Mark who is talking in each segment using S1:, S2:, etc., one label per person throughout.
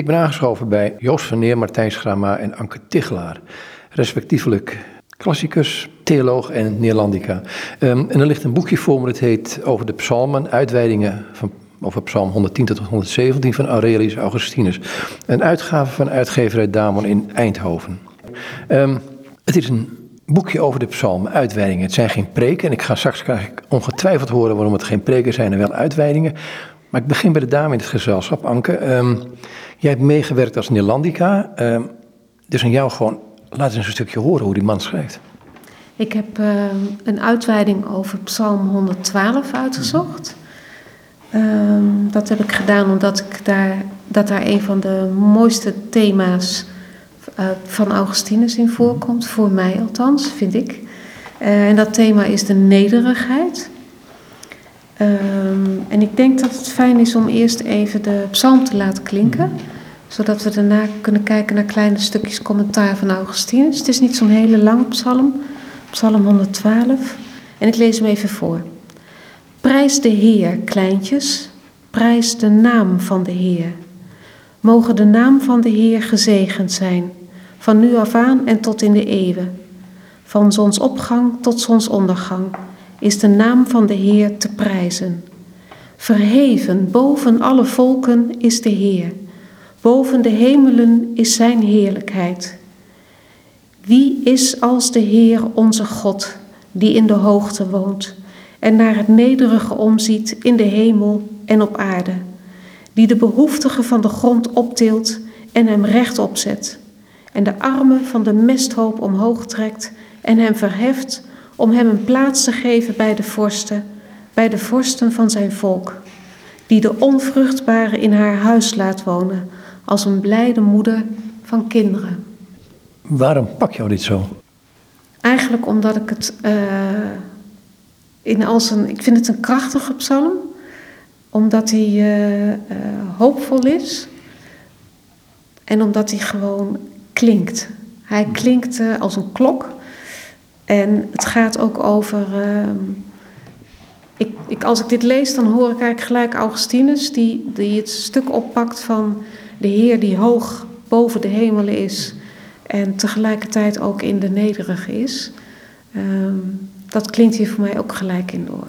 S1: Ik ben aangeschoven bij Joost van Neer, Martijn Schrama en Anke Tichelaar. Respectievelijk klassicus, theoloog en Neerlandica. Um, en er ligt een boekje voor me, dat heet Over de Psalmen, uitweidingen van over Psalm 110 tot 117 van Aurelius Augustinus. Een uitgave van uitgeverij Damon in Eindhoven. Um, het is een boekje over de psalmen, uitweidingen. Het zijn geen preken en ik ga straks ongetwijfeld horen waarom het geen preken zijn en wel uitweidingen. Maar ik begin bij de dame in het gezelschap, Anke. Um, jij hebt meegewerkt als Neerlandica. Um, dus aan jou gewoon, laat eens een stukje horen hoe die man schrijft.
S2: Ik heb uh, een uitweiding over Psalm 112 uitgezocht. Dat heb ik gedaan omdat ik daar, dat daar een van de mooiste thema's uh, van Augustinus in voorkomt. Voor mij althans, vind ik. Uh, en dat thema is de nederigheid. Um, en ik denk dat het fijn is om eerst even de psalm te laten klinken, zodat we daarna kunnen kijken naar kleine stukjes commentaar van Augustinus. Het is niet zo'n hele lange psalm, psalm 112. En ik lees hem even voor. Prijs de Heer, kleintjes, prijs de naam van de Heer. Mogen de naam van de Heer gezegend zijn, van nu af aan en tot in de eeuwen. Van zonsopgang tot zonsondergang is de naam van de Heer te prijzen. Verheven boven alle volken is de Heer, boven de hemelen is Zijn heerlijkheid. Wie is als de Heer onze God, die in de hoogte woont en naar het nederige omziet in de hemel en op aarde, die de behoeftige van de grond optilt en hem rechtop zet, en de armen van de mesthoop omhoog trekt en hem verheft om hem een plaats te geven bij de vorsten, bij de vorsten van zijn volk, die de onvruchtbare in haar huis laat wonen, als een blijde moeder van kinderen.
S1: Waarom pak jou dit zo?
S2: Eigenlijk omdat ik het uh, in als een, ik vind het een krachtige psalm, omdat hij uh, uh, hoopvol is en omdat hij gewoon klinkt. Hij klinkt als een klok. En het gaat ook over. Uh, ik, ik, als ik dit lees, dan hoor ik eigenlijk gelijk Augustinus, die, die het stuk oppakt van de Heer die hoog boven de hemelen is en tegelijkertijd ook in de nederige is. Um, dat klinkt hier voor mij ook gelijk in door.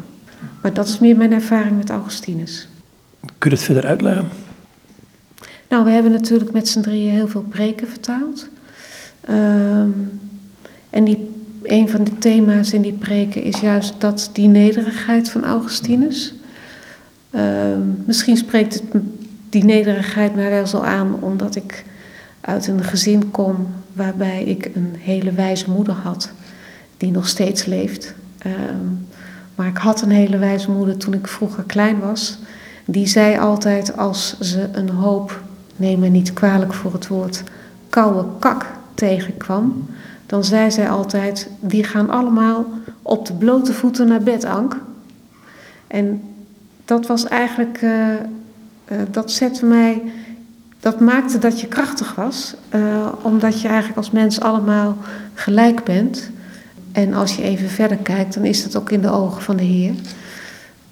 S2: Maar dat is meer mijn ervaring met Augustinus.
S1: Kun je het verder uitleggen?
S2: Nou, we hebben natuurlijk met z'n drieën heel veel preken vertaald. Um, en die een van de thema's in die preken is juist dat die nederigheid van Augustinus. Uh, misschien spreekt het, die nederigheid mij wel zo aan omdat ik uit een gezin kom waarbij ik een hele wijze moeder had, die nog steeds leeft. Uh, maar ik had een hele wijze moeder toen ik vroeger klein was. Die zei altijd als ze een hoop, neem me niet kwalijk voor het woord, koude kak tegenkwam dan zei zij altijd: die gaan allemaal op de blote voeten naar bed, Ank. En dat was eigenlijk, uh, uh, dat zette mij, dat maakte dat je krachtig was, uh, omdat je eigenlijk als mens allemaal gelijk bent. En als je even verder kijkt, dan is dat ook in de ogen van de Heer.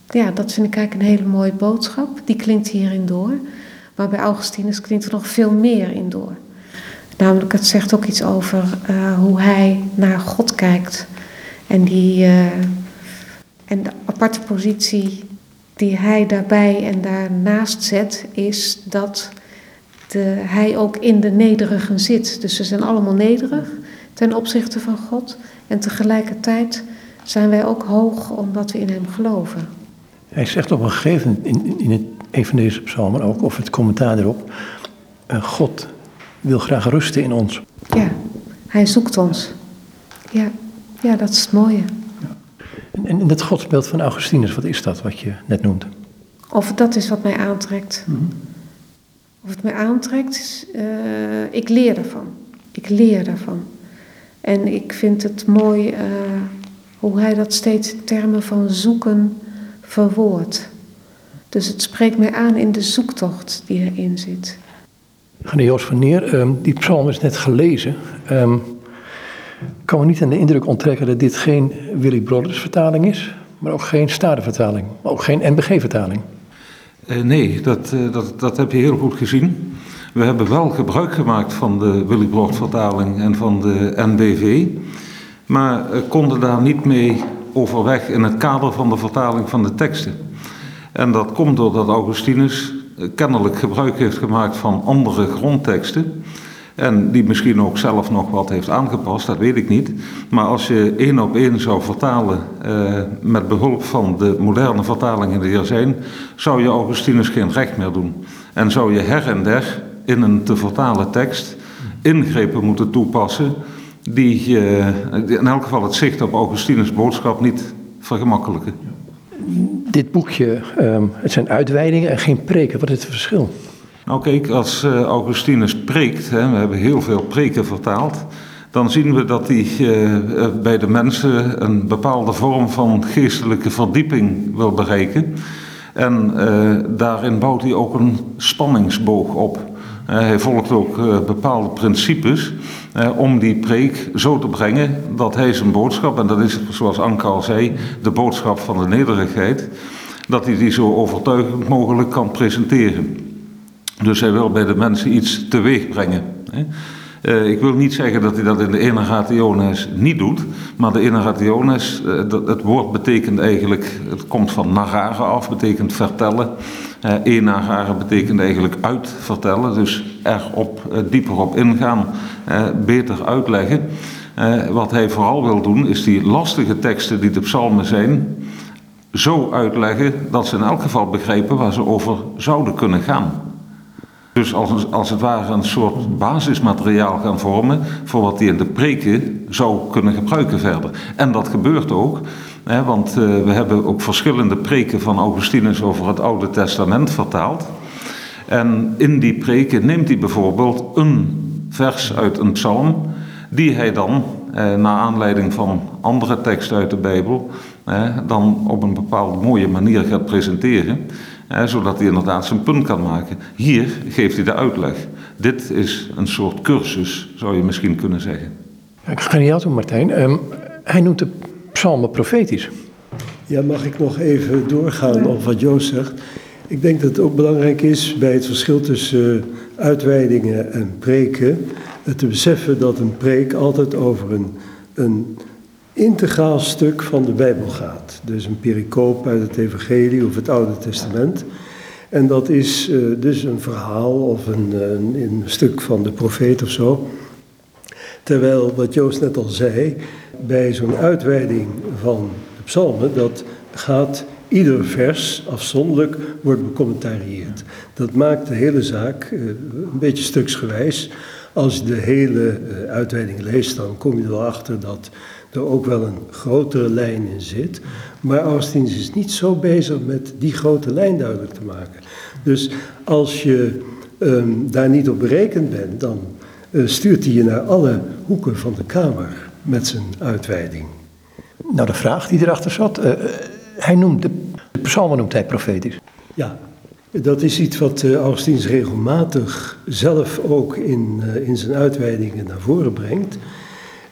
S2: Ja, dat vind ik eigenlijk een hele mooie boodschap. Die klinkt hierin door. Maar bij Augustinus klinkt er nog veel meer in door. Namelijk, het zegt ook iets over uh, hoe hij naar God kijkt. En, die, uh, en de aparte positie die hij daarbij en daarnaast zet, is dat de, hij ook in de nederigen zit. Dus ze zijn allemaal nederig ten opzichte van God. En tegelijkertijd zijn wij ook hoog omdat we in hem geloven.
S1: Hij zegt op een gegeven moment in, in het, een van deze psalmen ook, of het commentaar erop, uh, God wil graag rusten in ons.
S2: Ja, hij zoekt ons. Ja, ja dat is het mooie.
S1: Ja. En, en dat godsbeeld van Augustinus, wat is dat wat je net noemde?
S2: Of dat is wat mij aantrekt. Mm -hmm. Of het mij aantrekt, is, uh, ik leer daarvan. Ik leer daarvan. En ik vind het mooi uh, hoe hij dat steeds in termen van zoeken verwoordt. Dus het spreekt mij aan in de zoektocht die erin zit.
S1: Meneer Joost van Neer, um, die psalm is net gelezen. Um, kan me niet aan de indruk onttrekken dat dit geen Willy Brothers vertaling is, maar ook geen Stadenvertaling, maar ook geen NBG-vertaling.
S3: Uh, nee, dat, uh, dat, dat heb je heel goed gezien. We hebben wel gebruik gemaakt van de Willy vertaling en van de NBV, maar konden daar niet mee overweg in het kader van de vertaling van de teksten. En dat komt doordat Augustinus kennelijk gebruik heeft gemaakt van andere grondteksten. En die misschien ook zelf nog wat heeft aangepast, dat weet ik niet. Maar als je één op één zou vertalen eh, met behulp van de moderne vertalingen die er zijn, zou je Augustinus geen recht meer doen. En zou je her en der in een te vertalen tekst ingrepen moeten toepassen die in elk geval het zicht op Augustinus' boodschap niet vergemakkelijken.
S1: Dit boekje, um, het zijn uitweidingen en geen preken. Wat is het verschil?
S3: Nou kijk, als uh, Augustinus preekt, hè, we hebben heel veel preken vertaald, dan zien we dat hij uh, bij de mensen een bepaalde vorm van geestelijke verdieping wil bereiken. En daarin bouwt hij ook een spanningsboog op. hij volgt ook bepaalde principes om die preek zo te brengen dat hij zijn boodschap, en dat is zoals Anke al zei, de boodschap van de nederigheid, dat hij die zo overtuigend mogelijk kan presenteren. Dus hij wil bij de mensen iets teweeg brengen. Ik wil niet zeggen dat hij dat in de Enerationes niet doet, maar de Enerationes, uh, het woord betekent eigenlijk, het komt van narrare af, betekent vertellen. Uh, enagare betekent eigenlijk uitvertellen, dus erop, uh, dieper op ingaan, beter uitleggen. wat hij vooral wil doen, is die lastige teksten die de psalmen zijn, zo uitleggen dat ze in elk geval begrijpen waar ze over zouden kunnen gaan. Dus als, als het ware een soort basismateriaal gaan vormen voor wat hij in de preken zou kunnen gebruiken verder. En dat gebeurt ook, want uh, we hebben ook verschillende preken van Augustinus over het Oude Testament vertaald. En in die preken neemt hij bijvoorbeeld een vers uit een psalm, die hij dan, eh, naar aanleiding van andere teksten uit de Bijbel, eh, dan op een bepaalde mooie manier gaat presenteren zodat hij inderdaad zijn punt kan maken. Hier geeft hij de uitleg. Dit is een soort cursus, zou je misschien kunnen zeggen.
S1: Ik ga niet doen, Martijn. Um, hij noemt de psalmen profetisch.
S4: Ja, mag ik nog even doorgaan op wat Joost zegt? Ik denk dat het ook belangrijk is bij het verschil tussen uh, uitweidingen en preken... Uh, te beseffen dat een preek altijd over een, een integraal stuk van de Bijbel gaat. Dus een pericoop uit het Evangelie of het Oude Testament. En dat is uh, dus een verhaal of een, een, een, stuk van de profeet of zo. Terwijl, wat Joost net al zei, bij zo'n uitweiding van de psalmen, dat gaat ieder vers afzonderlijk wordt becommentarieerd. Dat maakt de hele zaak uh, een beetje stuksgewijs. Als je de hele uh, uitweiding leest, dan kom je er wel achter dat er ook wel een grotere lijn in zit. Maar Augustinus is niet zo bezig met die grote lijn duidelijk te maken. Dus als je um, daar niet op berekend bent, dan stuurt hij je naar alle hoeken van de kamer met zijn uitweiding.
S1: Nou, de vraag die erachter zat, uh, hij noemt de, de psalmen noemt hij profetisch.
S4: Ja, dat is iets wat uh, Augustinus regelmatig zelf ook in, in zijn uitweidingen naar voren brengt.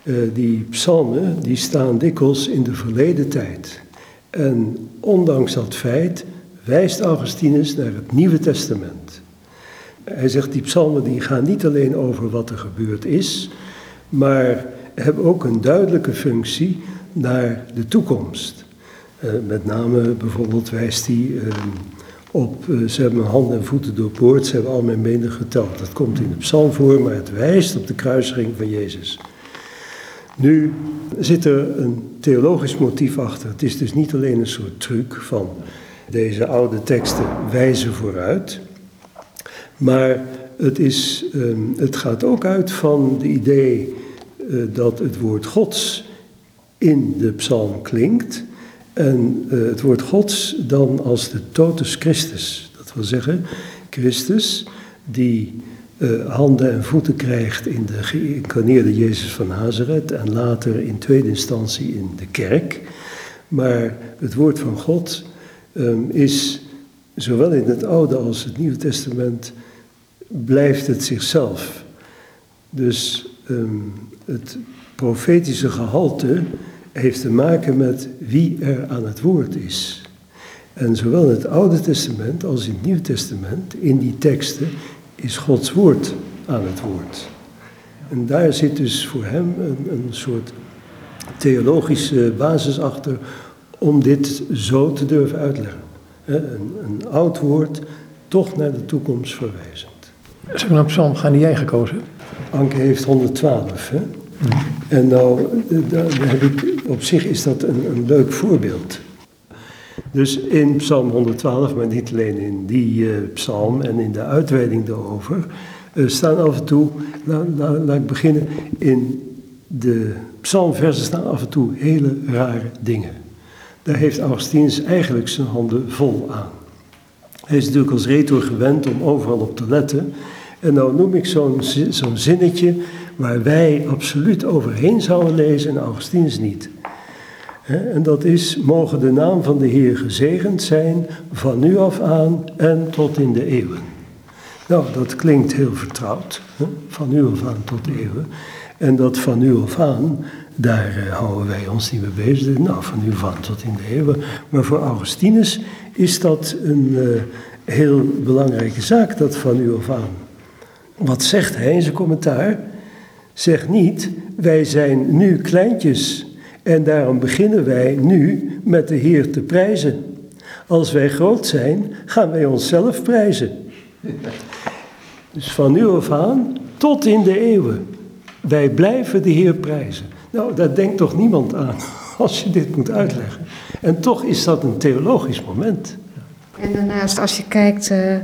S4: Uh, die psalmen die staan dikwijls in de verleden tijd. En ondanks dat feit wijst Augustinus naar het Nieuwe Testament. Hij zegt die psalmen die gaan niet alleen over wat er gebeurd is, maar hebben ook een duidelijke functie naar de toekomst. Uh, met name bijvoorbeeld wijst hij uh, op, ze hebben handen en voeten doorboord, ze hebben al mijn benen geteld. Dat komt in de psalm voor, maar het wijst op de kruising van Jezus. Nu zit er een theologisch motief achter. Het is dus niet alleen een soort truc van deze oude teksten wijzen vooruit, maar het, is, um, het gaat ook uit van de idee uh, dat het woord Gods in de psalm klinkt. En uh, het woord Gods dan als de totus Christus. Dat wil zeggen, Christus die uh, handen en voeten krijgt in de geïncarneerde Jezus van Nazareth en later in tweede instantie in de kerk. Maar het woord van God um, is zowel in het Oude als het Nieuwe Testament blijft het zichzelf. Dus um, het profetische gehalte heeft te maken met wie er aan het woord is. En zowel in het Oude Testament als in het Nieuwe Testament, in die teksten, is Gods woord aan het woord. En daar zit dus voor hem een, een soort theologische basis achter om dit zo te durven uitleggen. Een, een oud woord, toch naar de toekomst verwijzend.
S1: Zeg maar, psalm gaan die jij gekozen?
S4: Anke heeft 112. Hè? En nou, op zich is dat een, een leuk voorbeeld. Dus in Psalm 112, maar niet alleen in die uh, psalm en in de uitweiding daarover, uh, staan af en toe, laat, laat ik beginnen, in de psalmversen staan af en toe hele rare dingen. Daar heeft Augustinus eigenlijk zijn handen vol aan. Hij is natuurlijk als retor gewend om overal op te letten. En nou noem ik zo'n zinnetje waar wij absoluut overheen zouden lezen en Augustinus niet. En dat is, mogen de naam van de Heer gezegend zijn van nu af aan en tot in de eeuwen. Nou, dat klinkt heel vertrouwd, van nu af aan tot eeuwen. En dat van nu af aan, daar uh, houden wij ons niet mee bezig. Nou, van nu af aan tot in de eeuwen. Maar voor Augustinus is dat een uh, heel belangrijke zaak, dat van nu af aan. Wat zegt hij in zijn commentaar? Zeg niet, wij zijn nu kleintjes en daarom beginnen wij nu met de Heer te prijzen. Als wij groot zijn, gaan wij onszelf prijzen. Dus van nu af aan tot in de eeuwen. Wij blijven de Heer prijzen. Nou, daar denkt toch niemand aan als je dit moet uitleggen. En toch is dat een theologisch moment.
S2: En daarnaast, als je kijkt, uh,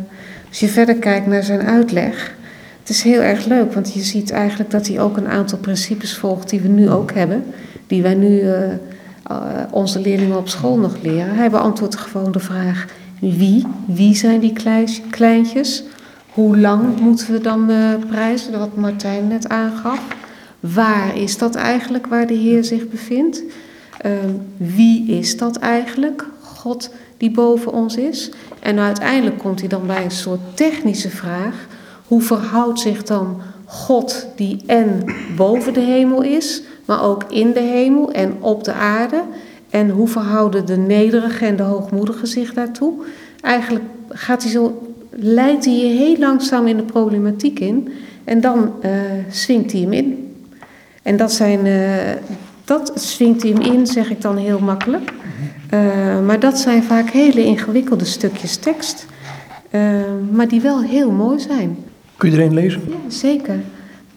S2: als je verder kijkt naar zijn uitleg, het is heel erg leuk, want je ziet eigenlijk dat hij ook een aantal principes volgt die we nu ook hebben, die wij nu uh, uh, onze leerlingen op school nog leren. Hij beantwoordt gewoon de vraag: wie? Wie zijn die kleintjes? Hoe lang moeten we dan uh, prijzen? Wat Martijn net aangaf. Waar is dat eigenlijk waar de Heer zich bevindt? wie is dat eigenlijk? God die boven ons is. En uiteindelijk komt hij dan bij een soort technische vraag. Hoe verhoudt zich dan God die en boven de hemel is, maar ook in de hemel en op de aarde? En hoe verhouden de nederige en de hoogmoedige zich daartoe? Eigenlijk gaat hij zo, leidt hij je heel langzaam in de problematiek in en dan uh, swingt hij hem in. En dat zijn, uh, dat swingt hij hem in, zeg ik dan heel makkelijk. Uh, maar dat zijn vaak hele ingewikkelde stukjes tekst, maar die wel heel mooi zijn.
S1: Kun je er een lezen?
S2: Ja, zeker.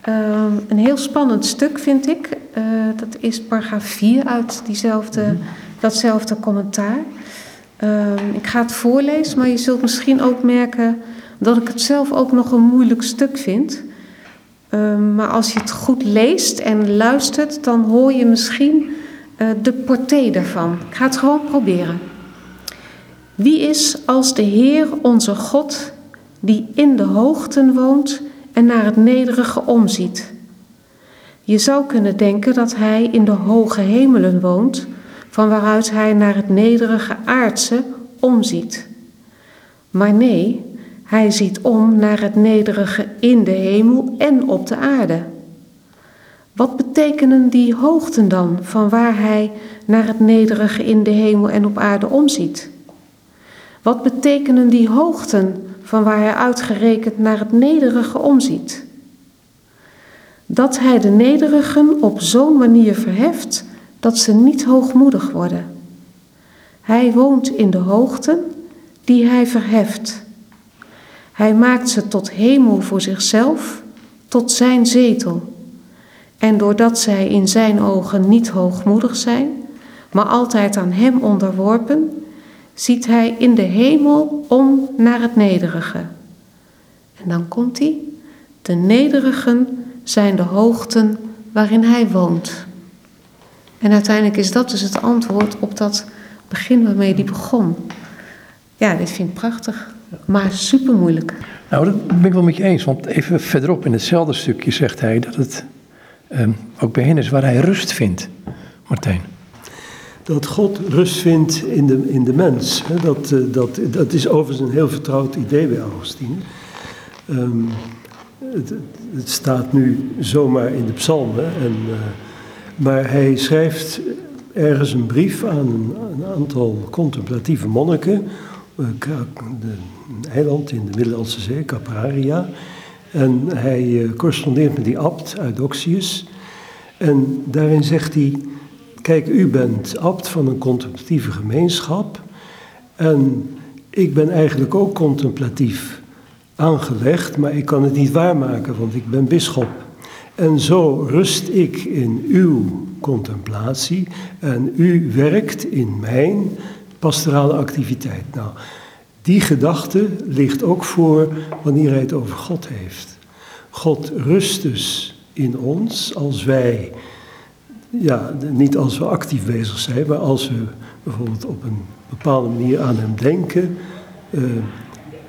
S2: Uh, een heel spannend stuk vind ik. Uh, dat is paragraaf 4 uit diezelfde, mm -hmm. datzelfde commentaar. Uh, ik ga het voorlezen, maar je zult misschien ook merken dat ik het zelf ook nog een moeilijk stuk vind. Ehm, maar als je het goed leest en luistert, dan hoor je misschien uh, de portée daarvan. Ik ga het gewoon proberen. Wie is als de Heer onze God die in de hoogten woont en naar het nederige omziet. Je zou kunnen denken dat hij in de hoge hemelen woont, van waaruit hij naar het nederige aardse omziet. Maar nee, hij ziet om naar het nederige in de hemel en op de aarde. Wat betekenen die hoogten dan, van waar hij naar het nederige in de hemel en op aarde omziet? Wat betekenen die hoogten van waar hij uitgerekend naar het nederige omziet. Dat hij de nederigen op zo'n manier verheft dat ze niet hoogmoedig worden. Hij woont in de hoogten die hij verheft. Hij maakt ze tot hemel voor zichzelf, tot zijn zetel. En doordat zij in zijn ogen niet hoogmoedig zijn, maar altijd aan hem onderworpen, ziet hij in de hemel om naar het nederige. En dan komt hij, de nederigen zijn de hoogten waarin hij woont. En uiteindelijk is dat dus het antwoord op dat begin waarmee hij begon. Ja, dit vind ik prachtig, maar super moeilijk.
S1: Nou, dat ben ik wel met je eens, want even verderop in hetzelfde stukje zegt hij dat het um, ook bij hen is waar hij rust vindt, Martijn
S4: dat God rust vindt in de, in de mens. Dat, eh, dat, dat is overigens een heel vertrouwd idee bij Augustine. Um, het, staat nu zomaar in de psalmen. En, uh, maar hij schrijft ergens een brief aan een, aantal contemplatieve monniken een eiland in de Middellandse Zee, Capraria. En hij correspondeert met die abt Eudoxius. En daarin zegt hij, kijk, u bent abt van een contemplatieve gemeenschap. En ik ben eigenlijk ook contemplatief aangelegd, maar ik kan het niet waarmaken, want ik ben bisschop. En zo rust ik in uw contemplatie en u werkt in mijn pastorale activiteit. Nou, die gedachte ligt ook voor wanneer hij het over God heeft. God rust dus in ons als wij, ja, niet als we actief bezig zijn, maar als we bijvoorbeeld op een bepaalde manier aan hem denken, uh,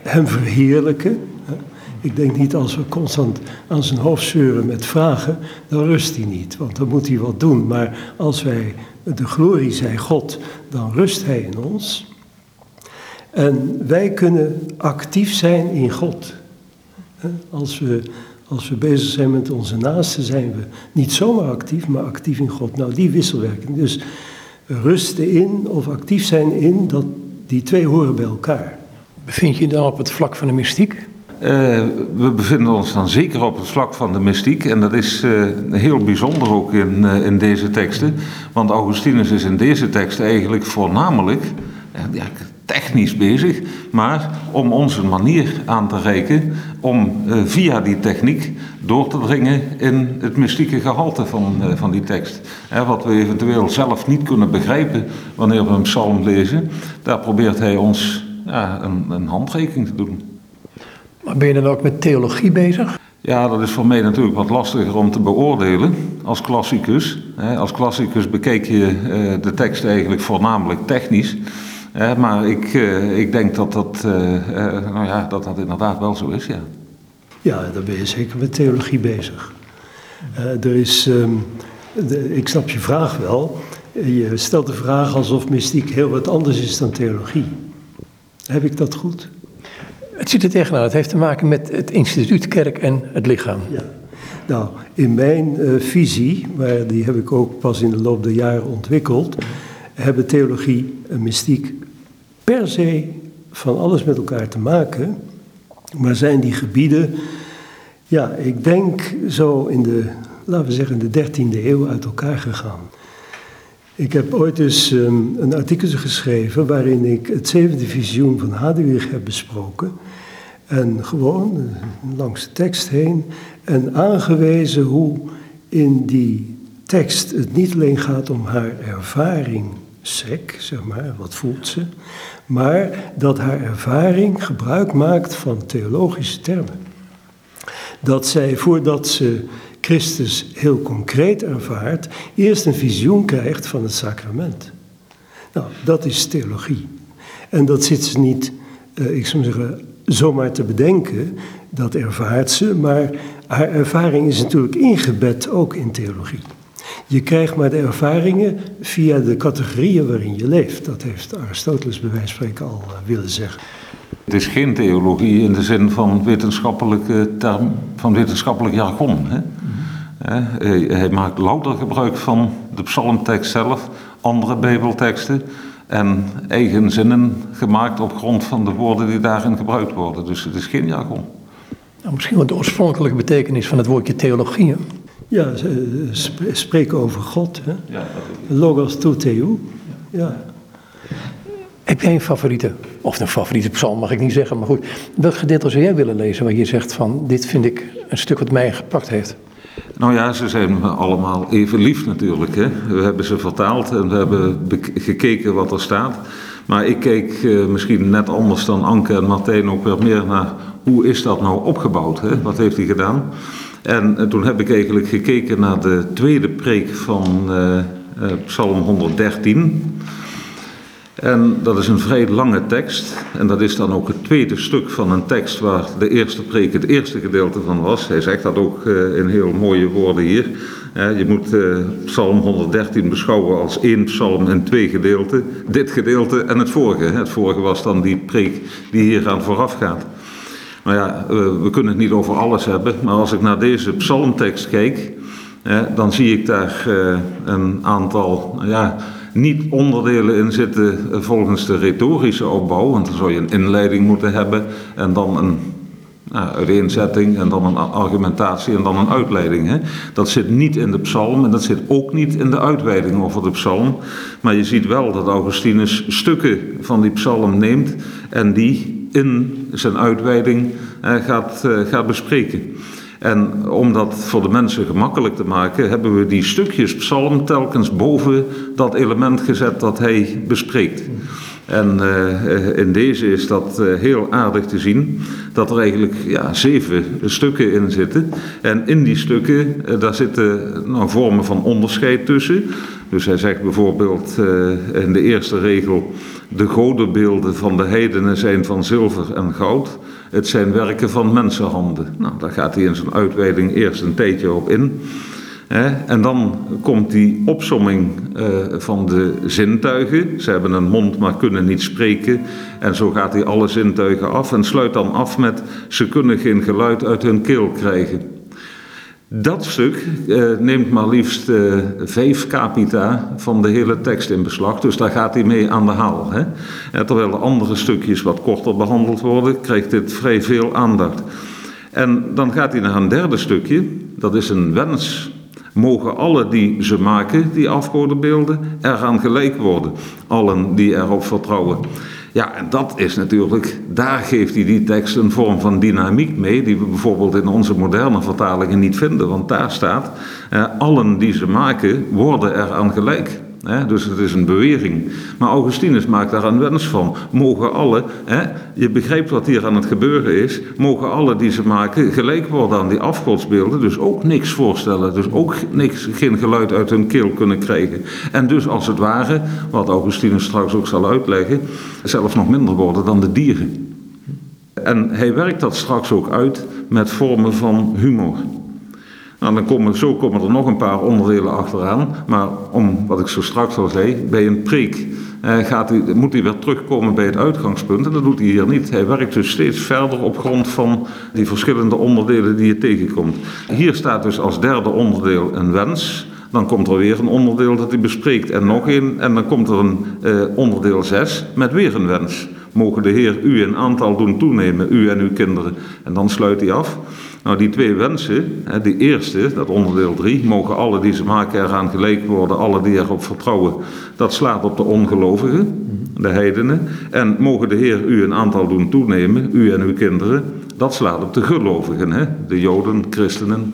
S4: hem verheerlijken. Ik denk niet als we constant aan zijn hoofd zeuren met vragen, dan rust hij niet, want dan moet hij wat doen. Maar als wij de glorie zijn God, dan rust hij in ons. En wij kunnen actief zijn in God. Als we, als we bezig zijn met onze naasten, zijn we niet zomaar actief, maar actief in God. Nou, die wisselwerking. Dus rusten in of actief zijn in, dat, die twee horen bij elkaar.
S1: Bevind je dan op het vlak van de mystiek?
S3: Uh, we bevinden ons dan zeker op het vlak van de mystiek. En dat is uh, heel bijzonder ook in, uh, in deze teksten. Want Augustinus is in deze teksten eigenlijk voornamelijk ja, technisch bezig. Maar om onze manier aan te reiken. Om via die techniek door te dringen in het mystieke gehalte van, van die tekst. wat we eventueel zelf niet kunnen begrijpen wanneer we een psalm lezen. Daar probeert hij ons ja, een, een handreiking te doen.
S1: Maar ben je dan ook met theologie bezig?
S3: Ja, dat is voor mij natuurlijk wat lastiger om te beoordelen als klassicus. Als klassicus bekijk je eh, de tekst eigenlijk voornamelijk technisch. Maar ik, eh, ik denk dat dat, eh, nou ja, dat dat inderdaad wel zo is, ja.
S4: Ja, dan ben je zeker met theologie bezig. er is, ehm, de, ik snap je vraag wel. Je stelt de vraag alsof mystiek heel wat anders is dan theologie. Heb ik dat goed?
S1: Het zit er tegenaan. Het heeft te maken met het instituut kerk en het lichaam.
S4: Ja. Nou, in mijn uh, visie, maar die heb ik ook pas in de loop der jaren ontwikkeld, hebben theologie en mystiek per se van alles met elkaar te maken. Maar zijn die gebieden, ja, ik denk zo in de, laten we zeggen, de 13e eeuw uit elkaar gegaan. Ik heb ooit eens um, een artikel geschreven waarin ik het zevende visioen van Hadewig heb besproken. En gewoon langs de tekst heen en aangewezen hoe in die tekst het niet alleen gaat om haar ervaring sec, zeg maar, wat voelt ze, maar dat haar ervaring gebruik maakt van theologische termen. Dat zij voordat ze Christus heel concreet ervaart, eerst een visioen krijgt van het sacrament. Nou, dat is theologie. En dat zit ze niet, uh, ik zou zeggen, zomaar te bedenken. Dat ervaart ze, maar haar ervaring is natuurlijk ingebed ook in theologie. Je krijgt maar de ervaringen via de categorieën waarin je leeft. Dat heeft Aristoteles bij wijze van spreken al uh, willen zeggen.
S3: Het is geen theologie in de zin van wetenschappelijke term, van wetenschappelijk jargon. Hè? Hij maakt louter gebruik van de psalmtekst zelf, andere bijbelteksten en eigen zinnen gemaakt op grond van de woorden die daarin gebruikt worden. Dus het is geen jargon.
S1: Nou, misschien wat de oorspronkelijke betekenis van het woordje theologie.
S4: Ja, spreken over God. Hè? Ja, Logos to theou. Ja.
S1: Heb jij een favoriete, of een favoriete psalm mag ik niet zeggen, maar goed. Welk gedeelte zou jij willen lezen waar je zegt van, dit vind ik een stuk wat mij gepakt heeft?
S3: Nou ja, ze zijn allemaal even lief natuurlijk. Hè. We hebben ze vertaald en we hebben gekeken wat er staat. Maar ik keek uh, misschien net anders dan Anke en Martijn ook weer meer naar hoe is dat nou opgebouwd? Hè? Wat heeft hij gedaan? En uh, toen heb ik eigenlijk gekeken naar de tweede preek van uh, Psalm 113. En dat is een vrij lange tekst. En dat is dan ook het tweede stuk van een tekst waar de eerste preek het eerste gedeelte van was. Hij zegt dat ook in heel mooie woorden hier. Je moet Psalm 113 beschouwen als één psalm in twee gedeelten. Dit gedeelte en het vorige. Het vorige was dan die preek die hier aan vooraf gaat. Nou ja, we kunnen het niet over alles hebben. Maar als ik naar deze psalmtekst kijk, dan zie ik daar een aantal... Ja, niet onderdelen in zitten volgens de retorische opbouw, want dan zou je een inleiding moeten hebben en dan een uiteenzetting en dan een argumentatie en dan een uitleiding. Hè. Dat zit niet in de psalm en dat zit ook niet in de uitweiding over de psalm. Maar je ziet wel dat Augustinus stukken van die psalm neemt en die in zijn uitweiding eh, gaat, eh, gaat bespreken. En om dat voor de mensen gemakkelijk te maken, hebben we die stukjes psalm telkens boven dat element gezet dat hij bespreekt. En uh, in deze is dat uh, heel aardig te zien, dat er eigenlijk ja, zeven stukken in zitten. En in die stukken, daar zitten nou, vormen van onderscheid tussen. Dus hij zegt bijvoorbeeld in de eerste regel, de godenbeelden van de heidenen zijn van zilver en goud. Het zijn werken van mensenhanden. Nou, daar gaat hij in zijn uitweiding eerst een tijdje op in. En dan komt die opsomming eh, van de zintuigen. Ze hebben een mond, maar kunnen niet spreken. En zo gaat hij alle zintuigen af en sluit dan af met: ze kunnen geen geluid uit hun keel krijgen. Dat stuk eh, neemt maar liefst uh, vijf capita van de hele tekst in beslag, dus daar gaat hij mee aan de haal. Terwijl de andere stukjes wat korter behandeld worden, krijgt dit vrij veel aandacht. En dan gaat hij naar een derde stukje, dat is een wens mogen alle die ze maken, die afgodenbeelden, eraan gelijk worden. Allen die erop vertrouwen. Ja, en dat is natuurlijk, daar geeft hij die tekst een vorm van dynamiek mee, die we bijvoorbeeld in onze moderne vertalingen niet vinden. Want daar staat, eh, allen die ze maken, worden eraan gelijk dus het is een bewering. Maar Augustinus maakt daar een wens van. Mogen alle, je begrijpt wat hier aan het gebeuren is, mogen alle die ze maken gelijk worden aan die afgodsbeelden. Dus ook niks voorstellen. Dus ook niks, geen geluid uit hun keel kunnen krijgen. En dus als het ware, wat Augustinus straks ook zal uitleggen, zelfs nog minder worden dan de dieren. En hij werkt dat straks ook uit met vormen van humor. Nou, dan komen, zo komen er nog een paar onderdelen achteraan. Maar om, wat ik zo straks al zei, bij een preek eh, gaat hij, moet hij weer terugkomen bij het uitgangspunt. En dat doet hij hier niet. Hij werkt dus steeds verder op grond van die verschillende onderdelen die je tegenkomt. Hier staat dus als derde onderdeel een wens. Dan komt er weer een onderdeel dat hij bespreekt en nog een. En dan komt er een eh, onderdeel 6 met weer een wens. Mogen de Heer u in aantal doen toenemen, u en uw kinderen. En dan sluit hij af. Nou, die twee wensen, die eerste, dat onderdeel 3, mogen alle die ze maken eraan gelijk worden, alle die erop vertrouwen, dat slaat op de ongelovigen, de heidenen. En mogen de Heer u een aantal doen toenemen, u en uw kinderen, dat slaat op de gelovigen, hè? de Joden, christenen.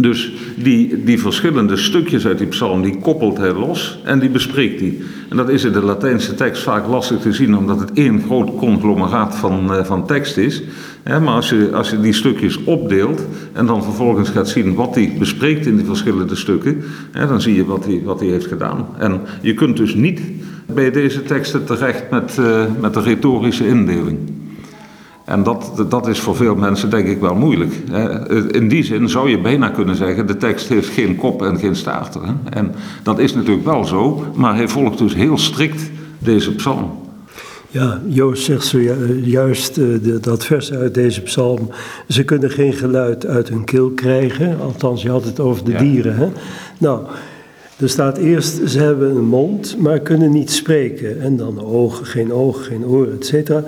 S3: Dus die, die verschillende stukjes uit die psalm, die koppelt hij los en die bespreekt hij. En dat is in de Latijnse tekst vaak lastig te zien, omdat het één groot conglomeraat van, uh, van tekst is. maar als je, als je die stukjes opdeelt en dan vervolgens gaat zien wat hij bespreekt in die verschillende stukken, dan zie je wat hij, wat hij heeft gedaan. En je kunt dus niet bij deze teksten terecht met, uh, met de retorische indeling. En dat, dat is voor veel mensen denk ik wel moeilijk. In die zin zou je bijna kunnen zeggen, de tekst heeft geen kop en geen staart. En dat is natuurlijk wel zo, maar hij volgt dus heel strikt deze psalm.
S4: Ja, Joost zegt zojuist uh, dat vers uit deze psalm. Ze kunnen geen geluid uit hun keel krijgen. Althans, je had het over de dieren. Hè? Nou, er staat eerst, ze hebben een mond, maar kunnen niet spreken. En dan ogen, geen ogen, geen oren, et cetera.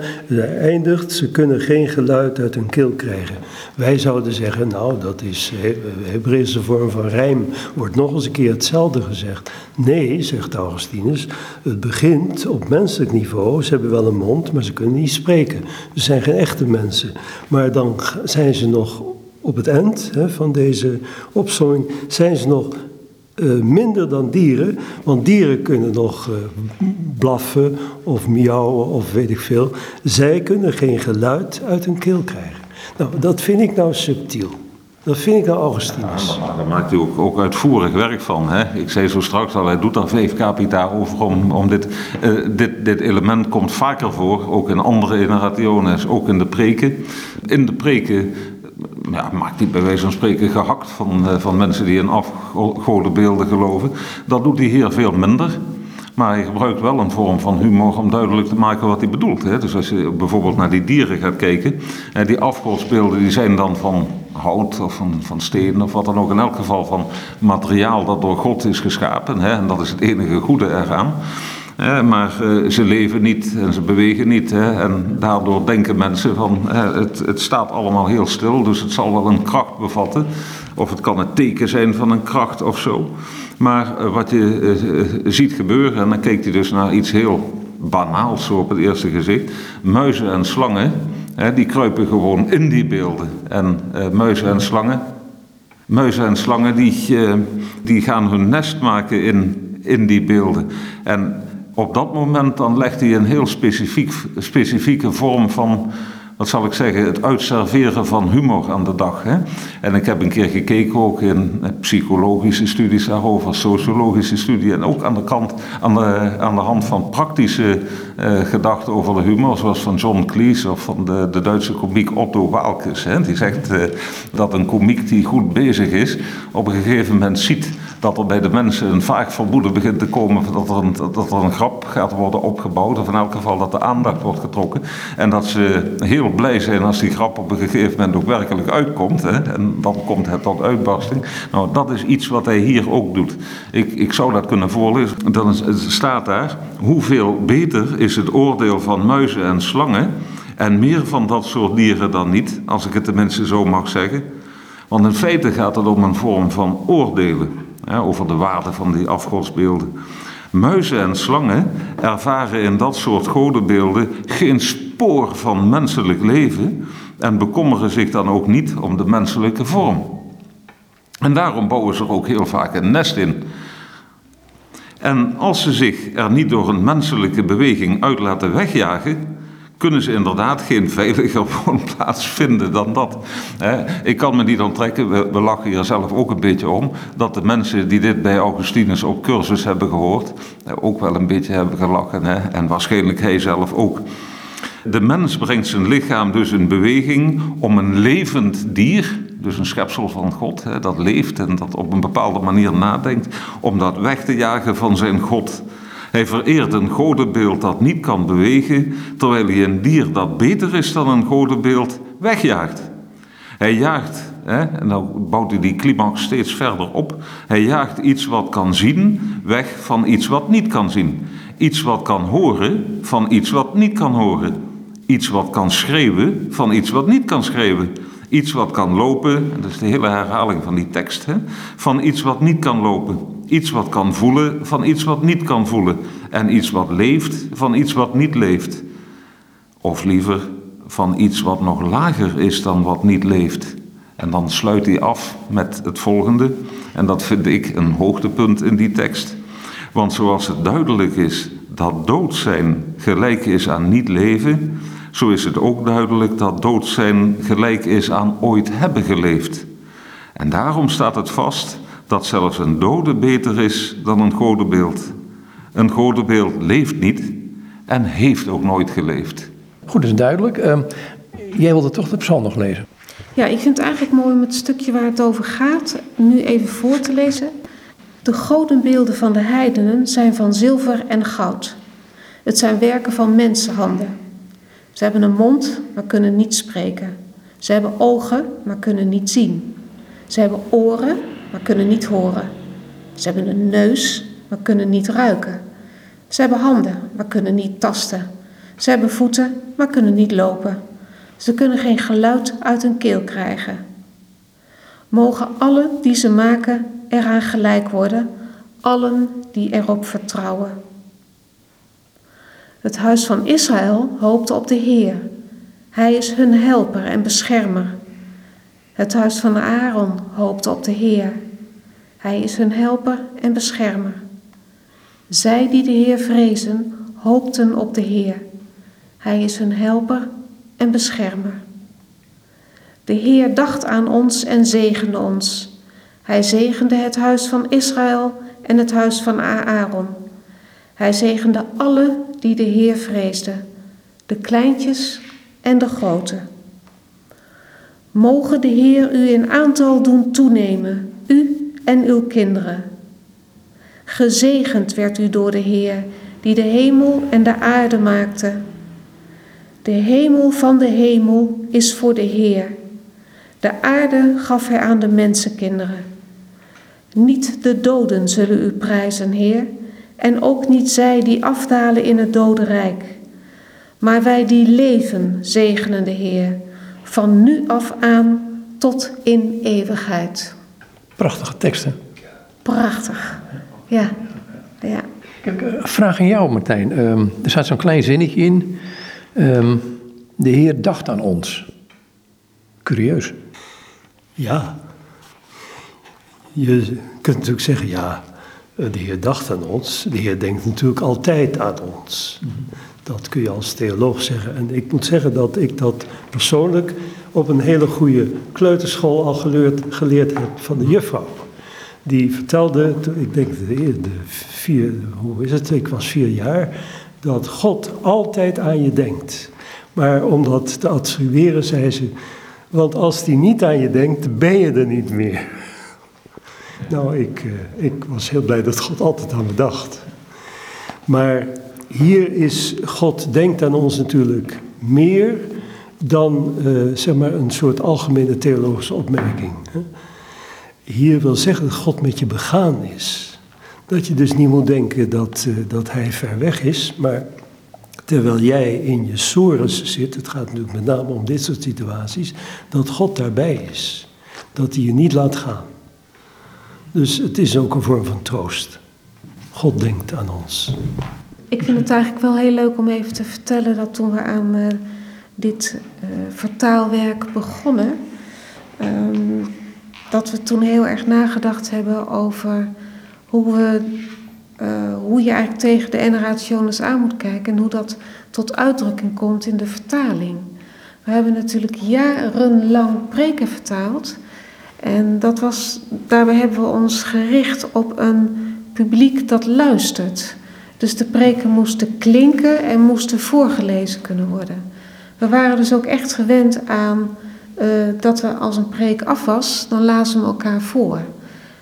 S4: Eindigt, ze kunnen geen geluid uit hun keel krijgen. Wij zouden zeggen, nou, dat is Hebreeuwse vorm van rijm. Wordt nog eens een keer hetzelfde gezegd. Nee, zegt Augustinus, het begint op menselijk niveau. Ze hebben wel een mond, maar ze kunnen niet spreken. Ze zijn geen echte mensen. Maar dan zijn ze nog op het eind van deze opzomming, zijn ze nog uh, minder dan dieren, want dieren kunnen nog uh, blaffen of miauwen of weet ik veel. Zij kunnen geen geluid uit hun keel krijgen. Nou, dat vind ik nou subtiel. Dat vind ik nou Augustinus.
S3: Ja, daar maakt u ook, ook, uitvoerig werk van. Hè? Ik zei zo straks al, hij doet daar vijf capita over om, om dit, uh, dit, dit element komt vaker voor, ook in andere generaties, ook in de preken. In de preken ja, maakt hij bij wijze van spreken gehakt van, eh, van mensen die in afgodenbeelden geloven. Dat doet hij hier veel minder. Maar hij gebruikt wel een vorm van humor om duidelijk te maken wat hij bedoelt. Hè. Dus als je bijvoorbeeld naar die dieren gaat kijken, die afgodsbeelden die zijn dan van hout of van, van steen of wat dan ook. In elk geval van materiaal dat door God is geschapen. Hè, en dat is het enige goede eraan. Maar uh, ze leven niet en ze bewegen niet. Hè, en daardoor denken mensen van het, het staat allemaal heel stil, dus het zal wel een kracht bevatten. Of het kan het teken zijn van een kracht of zo. Maar uh, wat je uh, ziet gebeuren, en dan kijkt hij dus naar iets heel banaals zo op het eerste gezicht. Muizen en slangen, hè, die kruipen gewoon in die beelden. En muizen en slangen, muizen en slangen die, die gaan hun nest maken in, in die beelden. En op dat moment dan legt hij een heel specifiek, specifieke vorm van wat zal ik zeggen, het uitserveren van humor aan de dag. Hè? En ik heb een keer gekeken ook in psychologische studies daarover, sociologische studies en ook aan de, kant, aan de, aan de hand van praktische uh, gedachten over de humor, zoals van John Cleese of van de, de Duitse komiek Otto Walkes. Hè? Die zegt uh, dat een komiek die goed bezig is, op een gegeven moment ziet dat er bij de mensen een vaak vermoeden begint te komen dat er, een, dat een grap gaat worden opgebouwd, of in elk geval dat de aandacht wordt getrokken. En dat ze heel blij zijn als die grap op een gegeven moment ook werkelijk uitkomt. Hè, en dan komt het tot uitbarsting. Nou, dat is iets wat hij hier ook doet. Ik, ik zou dat kunnen voorlezen. Dan staat daar, hoeveel beter is het oordeel van muizen en slangen en meer van dat soort dieren dan niet, als ik het tenminste zo mag zeggen. Want in feite gaat het om een vorm van oordelen over de waarde van die afgodsbeelden. Muizen en slangen ervaren in dat soort godenbeelden geen spoor van menselijk leven en bekommeren zich dan ook niet om de menselijke vorm. En daarom bouwen ze er ook heel vaak een nest in. En als ze zich er niet door een menselijke beweging uit laten wegjagen, kunnen ze inderdaad geen veiliger woonplaats vinden dan dat. Ik kan me niet onttrekken, we, lachen hier zelf ook een beetje om, dat de mensen die dit bij Augustinus op cursus hebben gehoord, ook wel een beetje hebben gelachen. En waarschijnlijk hij zelf ook. De mens brengt zijn lichaam dus in beweging om een levend dier, dus een schepsel van God, dat leeft en dat op een bepaalde manier nadenkt, om dat weg te jagen van zijn God. Hij vereert een godenbeeld dat niet kan bewegen, terwijl hij een dier dat beter is dan een godenbeeld wegjaagt. Hij jaagt, hè, en dan bouwt hij die climax steeds verder op, hij jaagt iets wat kan zien weg van iets wat niet kan zien. Iets wat kan horen van iets wat niet kan horen. Iets wat kan schreeuwen van iets wat niet kan schreeuwen. Iets wat kan lopen, dat is de hele herhaling van die tekst, hè, van iets wat niet kan lopen. Iets wat kan voelen van iets wat niet kan voelen. En iets wat leeft van iets wat niet leeft. Of liever van iets wat nog lager is dan wat niet leeft. En dan sluit hij af met het volgende. En dat vind ik een hoogtepunt in die tekst. Want zoals het duidelijk is dat dood zijn gelijk is aan niet leven, zo is het ook duidelijk dat dood zijn gelijk is aan ooit hebben geleefd. En daarom staat het vast dat zelfs een dode beter is dan een godenbeeld. Een godenbeeld leeft niet en heeft ook nooit geleefd.
S1: Goed, dat is duidelijk. Uh, jij wilde toch de psalm nog lezen?
S2: Ja, ik vind het eigenlijk mooi om het stukje waar het over gaat nu even voor te lezen. De godenbeelden van de heidenen zijn van zilver en goud. Het zijn werken van mensenhanden. Ze hebben een mond, maar kunnen niet spreken. Ze hebben ogen, maar kunnen niet zien. Ze hebben oren, maar kunnen niet horen. Ze hebben een neus, maar kunnen niet ruiken. Ze hebben handen, maar kunnen niet tasten. Ze hebben voeten, maar kunnen niet lopen. Ze kunnen geen geluid uit hun keel krijgen. Mogen allen die ze maken eraan gelijk worden, allen die erop vertrouwen. Het huis van Israël hoopte op de Heer. Hij is hun helper en beschermer. Het huis van Aaron hoopte op de Heer. Hij is hun helper en beschermer. Zij die de Heer vrezen, hoopten op de Heer. Hij is hun helper en beschermer. De Heer dacht aan ons en zegende ons. Hij zegende het huis van Israël en het huis van Aaron. Hij zegende alle die de Heer vreesden, de kleintjes en de grote. Mogen de Heer u in aantal doen toenemen, u en uw kinderen. Gezegend werd u door de Heer, die de hemel en de aarde maakte. De hemel van de hemel is voor de Heer. De aarde gaf hij aan de mensenkinderen. Niet de doden zullen u prijzen, Heer, en ook niet zij die afdalen in het dodenrijk. Maar wij die leven, zegenen de Heer, van nu af aan tot in eeuwigheid.
S1: Prachtige teksten.
S2: Prachtig. Ja, ja.
S1: Kijk, vraag aan jou, Martijn. Ehm, er staat zo'n klein zinnetje in. Ehm, de Heer dacht aan ons. Curieus.
S4: Ja. Je kunt natuurlijk zeggen, ja, de Heer dacht aan ons. De Heer denkt natuurlijk altijd aan ons. Dat kun je als theoloog zeggen. En ik moet zeggen dat ik dat persoonlijk op een hele goede kleuterschool al geleerd, geleerd heb van de juffrouw. Die vertelde, ik denk de, vier, hoe is het, ik was vier jaar, dat God altijd aan je denkt. Maar om dat te attribueren, zei ze, want als die niet aan je denkt, ben je er niet meer. Nou, ik, eh, ik was heel blij dat God altijd aan me dacht. Maar hier is, God denkt aan ons natuurlijk meer dan uh, zeg maar een soort algemene theologische opmerking. Hè. Hier wil zeggen dat God met je begaan is. Dat je dus niet moet denken dat, uh, dat Hij ver weg is, maar terwijl jij in je sores zit, het gaat natuurlijk met name om dit soort situaties, dat God daarbij is. Dat hij je niet laat gaan. Dus het is ook een vorm van troost. God denkt aan ons.
S2: Ik vind het eigenlijk wel heel leuk om even te vertellen dat toen we aan uh, dit uh, vertaalwerk begonnen, um, dat we toen heel erg nagedacht hebben over hoe, we, uh, hoe je eigenlijk tegen de generationes aan moet kijken en hoe dat tot uitdrukking komt in de vertaling. We hebben natuurlijk jarenlang preken vertaald. En dat was, daarbij hebben we ons gericht op een publiek dat luistert. Dus de preken moesten klinken en moesten voorgelezen kunnen worden. We waren dus ook echt gewend aan uh, dat we als een preek af was, dan lazen we elkaar voor.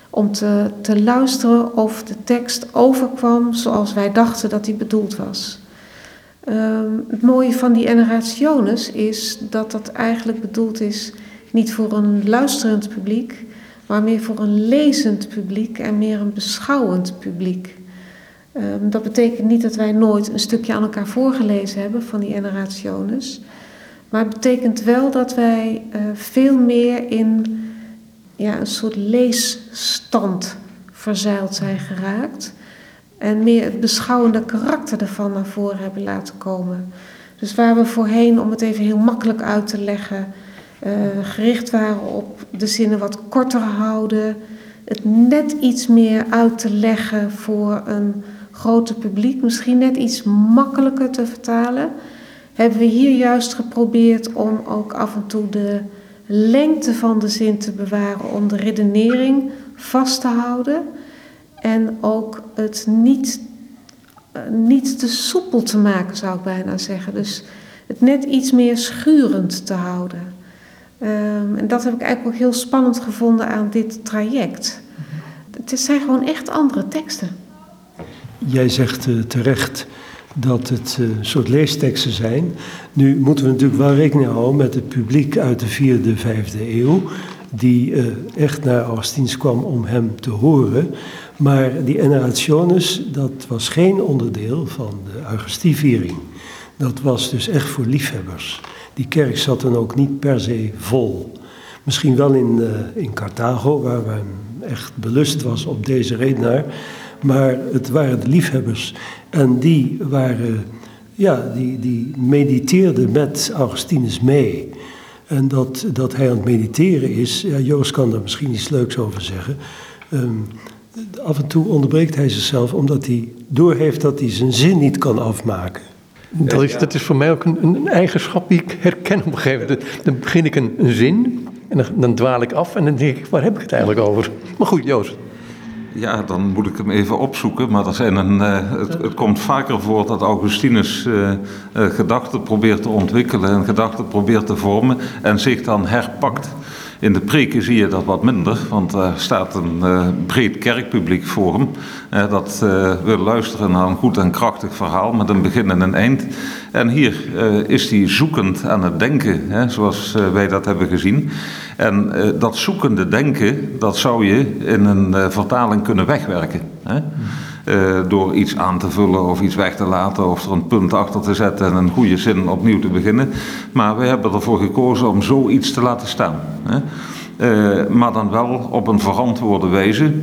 S2: Om te, te luisteren of de tekst overkwam zoals wij dachten dat die bedoeld was. Uh, het mooie van die generationes is dat dat eigenlijk bedoeld is niet voor een luisterend publiek, maar meer voor een lezend publiek en meer een beschouwend publiek. Um, dat betekent niet dat wij nooit een stukje aan elkaar voorgelezen hebben van die generationes. Maar het betekent wel dat wij uh, veel meer in ja, een soort leesstand verzeild zijn geraakt. En meer het beschouwende karakter ervan naar voren hebben laten komen. Dus waar we voorheen, om het even heel makkelijk uit te leggen, uh, gericht waren op de zinnen wat korter houden, het net iets meer uit te leggen voor een groter publiek, misschien net iets makkelijker te vertalen, hebben we hier juist geprobeerd om ook af en toe de lengte van de zin te bewaren, om de redenering vast te houden en ook het niet, uh, niet te soepel te maken, zou ik bijna zeggen. Dus het net iets meer schurend te houden. Um, en dat heb ik eigenlijk ook heel spannend gevonden aan dit traject. Het zijn gewoon echt andere teksten.
S4: Jij zegt uh, terecht dat het uh, soort leesteksten zijn. Nu moeten we natuurlijk wel rekening houden met het publiek uit de vierde, vijfde eeuw, die uh, echt naar Augustins kwam om hem te horen. Maar die Generationes, dat was geen onderdeel van de Augustiviering. Dat was dus echt voor liefhebbers. Die kerk zat dan ook niet per se vol. Misschien wel in, in Carthago, waar men echt belust was op deze redenaar. Maar het waren de liefhebbers. En die waren, ja, die, die mediteerden met Augustinus mee. En dat, dat hij aan het mediteren is, ja, Joost kan daar misschien iets leuks over zeggen. Um, af en toe onderbreekt hij zichzelf omdat hij doorheeft dat hij zijn zin niet kan afmaken.
S1: Dat is, dat is voor mij ook een, een eigenschap die ik herken op een gegeven moment. Dan begin ik een, een zin en dan, dan, dwaal ik af en dan denk ik, waar heb ik het eigenlijk over? Maar goed, Joost.
S3: Ja, dan moet ik hem even opzoeken. Maar er zijn een, uh, het, het, komt vaker voor dat Augustinus uh, uh, gedachten probeert te ontwikkelen en gedachten probeert te vormen en zich dan herpakt In de preken zie je dat wat minder, want er staat een uh, breed kerkpubliek voor hem. Uh, dat uh, wil luisteren naar een goed en krachtig verhaal met een begin en een eind. En hier is hij zoekend aan het denken, zoals wij dat hebben gezien. En dat zoekende denken, dat zou je in een vertaling kunnen wegwerken. Uh, door iets aan te vullen of iets weg te laten of er een punt achter te zetten en een goede zin opnieuw te beginnen. Maar we hebben ervoor gekozen om zoiets te laten staan. Hè? Uh, maar dan wel op een verantwoorde wijze.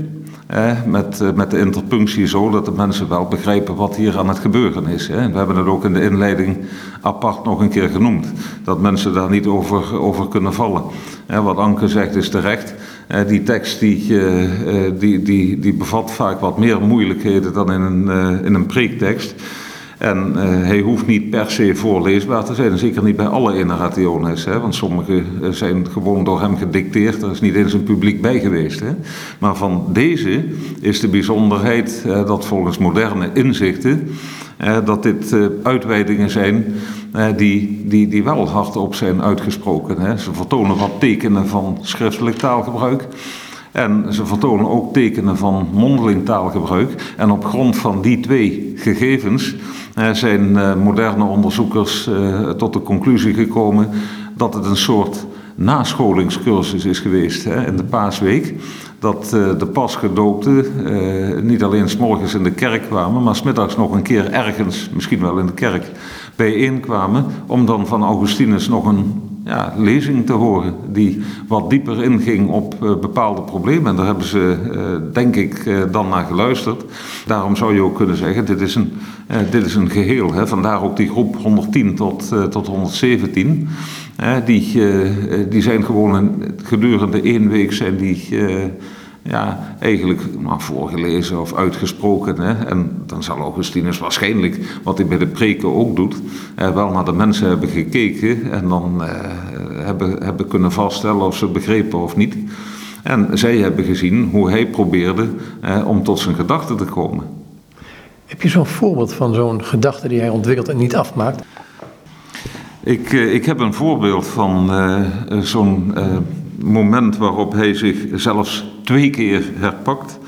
S3: met, uh, met de interpunctie zo dat de mensen wel begrijpen wat hier aan het gebeuren is. Hè? We hebben het ook in de inleiding apart nog een keer genoemd. Dat mensen daar niet over, over kunnen vallen. wat Anke zegt is terecht. Uh, die tekst die, uh, die, die, die bevat vaak wat meer moeilijkheden dan in een, in een preektekst. En hij hoeft niet per se voorleesbaar te zijn, zeker niet bij alle inerationes. Hè, want sommige zijn gewoon door hem gedicteerd, er is niet eens een publiek bij geweest. Hè. Maar van deze is de bijzonderheid dat volgens moderne inzichten dat dit uitweidingen zijn die, die, die wel hardop zijn uitgesproken. Ze vertonen wat tekenen van schriftelijk taalgebruik. En ze vertonen ook tekenen van mondeling taalgebruik. En op grond van die twee gegevens zijn moderne onderzoekers tot de conclusie gekomen dat het een soort nascholingscursus is geweest in de paasweek. Dat uh, de pasgedoopten uh, niet alleen s'morgens in de kerk kwamen, maar smiddags nog een keer ergens, misschien wel in de kerk, bijeenkwamen. Om dan van Augustinus nog een ja, lezing te horen die wat dieper inging op uh, bepaalde problemen. En daar hebben ze, denk ik, dan naar geluisterd. Daarom zou je ook kunnen zeggen, dit is een, dit is een geheel. Hè. Vandaar ook die groep 110 tot, tot 117 die, uh, die zijn gewoon gedurende één week zijn die uh, ja, eigenlijk nou, voorgelezen of uitgesproken. Hè? En dan zal Augustinus waarschijnlijk, wat hij bij de preken ook doet, wel naar de mensen hebben gekeken en dan hebben, hebben kunnen vaststellen of ze begrepen of niet. En zij hebben gezien hoe hij probeerde om tot zijn gedachten te komen.
S1: Heb je zo'n voorbeeld van zo'n gedachte die hij ontwikkelt en niet afmaakt?
S3: Ik, uh, ik heb een voorbeeld van uh, zo'n uh, moment waarop hij zich zelfs twee keer herpakt.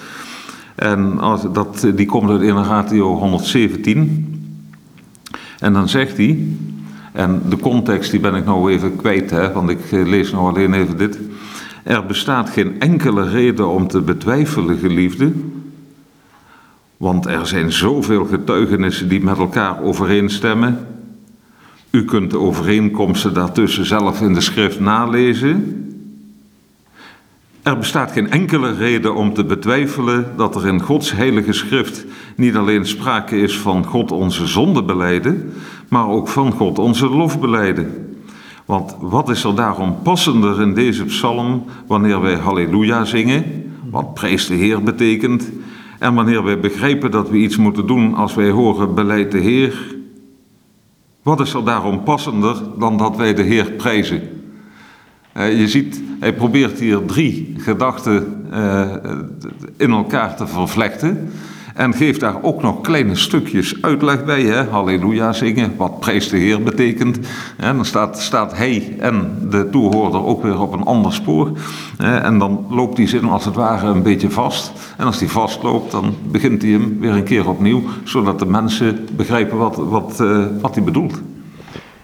S3: En als, dat, die komt uit Inneratio 117. En dan zegt hij, en de context die ben ik nou even kwijt, hè, want ik lees nou alleen even dit. Er bestaat geen enkele reden om te betwijfelen, geliefde. Want er zijn zoveel getuigenissen die met elkaar overeenstemmen u kunt de overeenkomsten daartussen zelf in de schrift nalezen. Er bestaat geen enkele reden om te betwijfelen dat er in Gods heilige schrift niet alleen sprake is van God onze zonde beleiden, maar ook van God onze lof beleiden. Want wat is er daarom passender in deze psalm wanneer wij Halleluja zingen, wat prijs de Heer betekent, en wanneer wij begrijpen dat we iets moeten doen als wij horen beleid de Heer, wat is er daarom passender dan dat wij de Heer prijzen? Uh, je ziet, hij probeert hier drie gedachten uh, in elkaar te vervlechten. En geeft daar ook nog kleine stukjes uitleg bij. Hè? Halleluja zingen, wat prijs de Heer betekent. En dan staat, staat hij en de toehoorder ook weer op een ander spoor. En dan loopt die zin als het ware een beetje vast. En als die vastloopt, dan begint hij hem weer een keer opnieuw. Zodat de mensen begrijpen wat, wat, uh, wat hij bedoelt.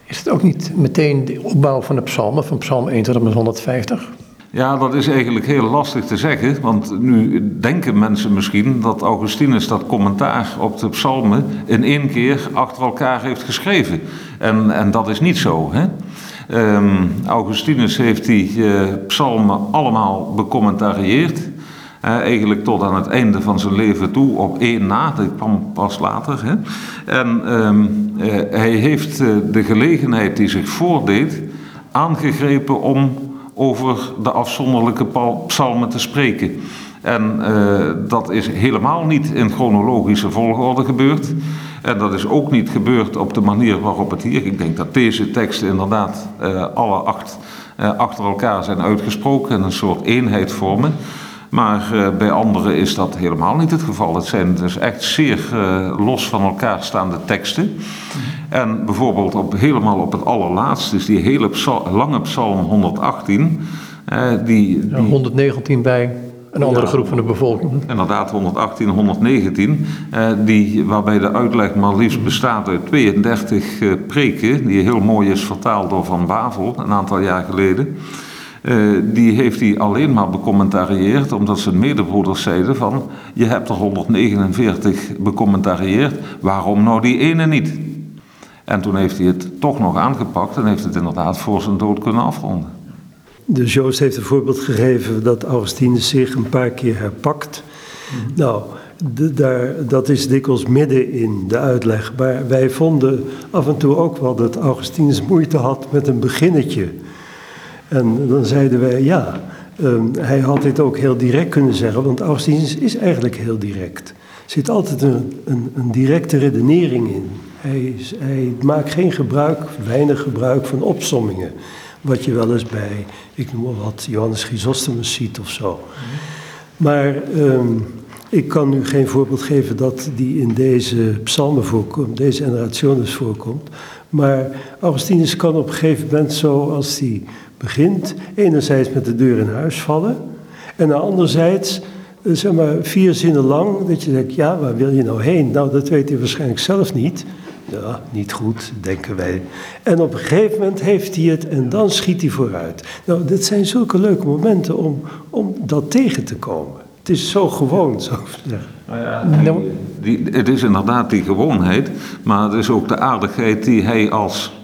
S1: Is het ook niet meteen de opbouw van de psalmen, van psalm 1 tot en met 150?
S3: Ja, dat is eigenlijk heel lastig te zeggen, want nu denken mensen misschien dat Augustinus dat commentaar op de psalmen in één keer achter elkaar heeft geschreven. En, en dat is niet zo. Hè? Um, Augustinus heeft die uh, psalmen allemaal becommentarieerd. Eigenlijk tot aan het einde van zijn leven toe op één na, dat kwam pas later. Hè? En um, uh, hij heeft de gelegenheid die zich voordeed aangegrepen om over de afzonderlijke psalmen te spreken. En uh, dat is helemaal niet in chronologische volgorde gebeurd. En dat is ook niet gebeurd op de manier waarop het hier. Ik denk dat deze teksten inderdaad uh, alle acht uh, achter elkaar zijn uitgesproken en een soort eenheid vormen. Maar bij anderen is dat helemaal niet het geval. Het zijn dus echt zeer los van elkaar staande teksten. En bijvoorbeeld op, helemaal op het allerlaatste, dus die hele psal, lange psalm 118, die, die,
S1: 119 bij een andere groep van de bevolking.
S3: Inderdaad, 118, 119. die, waarbij de uitleg maar liefst bestaat uit 32 preken, die heel mooi is vertaald door Van Bavel een aantal jaar geleden. Uh, die heeft hij alleen maar becommentarieerd omdat zijn medebroeders zeiden van je hebt er 149 becommentarieerd, waarom nou die ene niet? En toen heeft hij het toch nog aangepakt en heeft het inderdaad voor zijn dood kunnen afronden.
S4: Dus Joost heeft een voorbeeld gegeven dat Augustinus zich een paar keer herpakt. Nou, daar, dat is dikwijls midden in de uitleg. Maar wij vonden af en toe ook wel dat Augustinus moeite had met een beginnetje. En dan zeiden wij, ja, um, hij had dit ook heel direct kunnen zeggen, want Augustinus is eigenlijk heel direct. Er zit altijd een, een, een directe redenering in. Hij, hij, maakt geen gebruik, weinig gebruik van opsommingen. Wat je wel eens bij, ik noem maar wat, Johannes Chrysostomus ziet of zo. Maar um, ik kan nu geen voorbeeld geven dat die in deze psalmen voorkomt, deze generationes voorkomt. Maar Augustinus kan op een gegeven moment zo, als hij begint, enerzijds met de deur in huis vallen. En anderzijds, eh, zeg maar, vier zinnen lang, dat je denkt, ja, waar wil je nou heen? Nou, dat weet hij waarschijnlijk zelf niet. Ja, niet goed, denken wij. En op een gegeven moment heeft hij het en dan schiet hij vooruit. Nou, dit zijn zulke leuke momenten om, om dat tegen te komen. Het is zo gewoon, zo te zeggen.
S3: Nou ja, die, die, het is inderdaad die gewoonheid, maar het is ook de aardigheid die hij als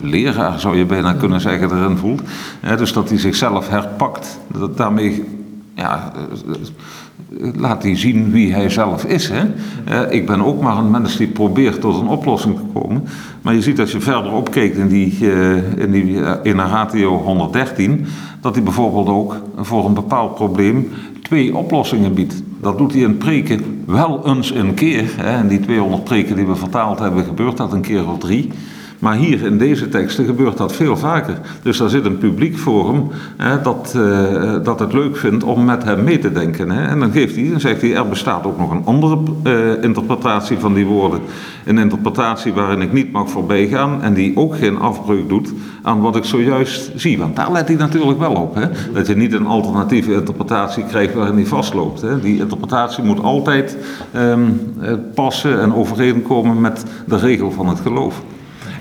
S3: leraar, zou je bijna kunnen zeggen, erin voelt. dus dat hij zichzelf herpakt. Dat daarmee ja, laat hij zien wie hij zelf is. Hè? ik ben ook maar een mens die probeert tot een oplossing te komen. Maar je ziet als je verder opkeekt in die, uh, in die in ratio 113, dat hij bijvoorbeeld ook voor een bepaald probleem twee oplossingen biedt. Dat doet hij in preken wel eens een keer. Hè? En die 200 preken die we vertaald hebben, gebeurt dat een keer of drie. Maar hier in deze teksten gebeurt dat veel vaker. Dus daar zit een publiek hem hè, dat, uh, dat het leuk vindt om met hem mee te denken. Hè. En dan geeft hij, dan zegt hij, er bestaat ook nog een andere uh, interpretatie van die woorden. Een interpretatie waarin ik niet mag voorbij gaan en die ook geen afbreuk doet aan wat ik zojuist zie. Want daar let hij natuurlijk wel op. Hè. Dat je niet een alternatieve interpretatie krijgt waarin hij vastloopt. Hè. Die interpretatie moet altijd um, passen en overeenkomen met de regel van het geloof.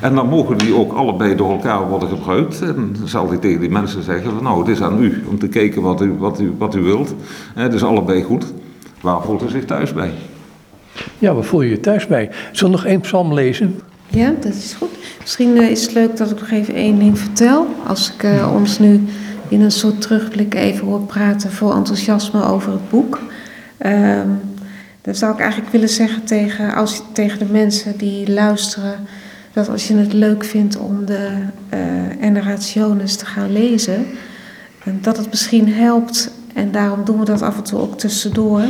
S3: En dan mogen die ook allebei door elkaar worden gebruikt. En dan zal hij tegen die mensen zeggen: van, Nou, het is aan u om te kijken wat u, wat u, wat u wilt. Het is allebei goed. Waar voelt u zich thuis bij?
S1: Ja, waar voel je je thuis bij? Zullen we nog één psalm lezen?
S2: Ja, dat is goed. Misschien uh, is het leuk dat ik nog even één ding vertel. Als ik uh, ons nu in een soort terugblik even hoor praten voor enthousiasme over het boek. Uh, dan zou ik eigenlijk willen zeggen tegen, als, tegen de mensen die luisteren dat als je het leuk vindt om de uh, Enerationes te gaan lezen, dat het misschien helpt, en daarom doen we dat af en toe ook tussendoor,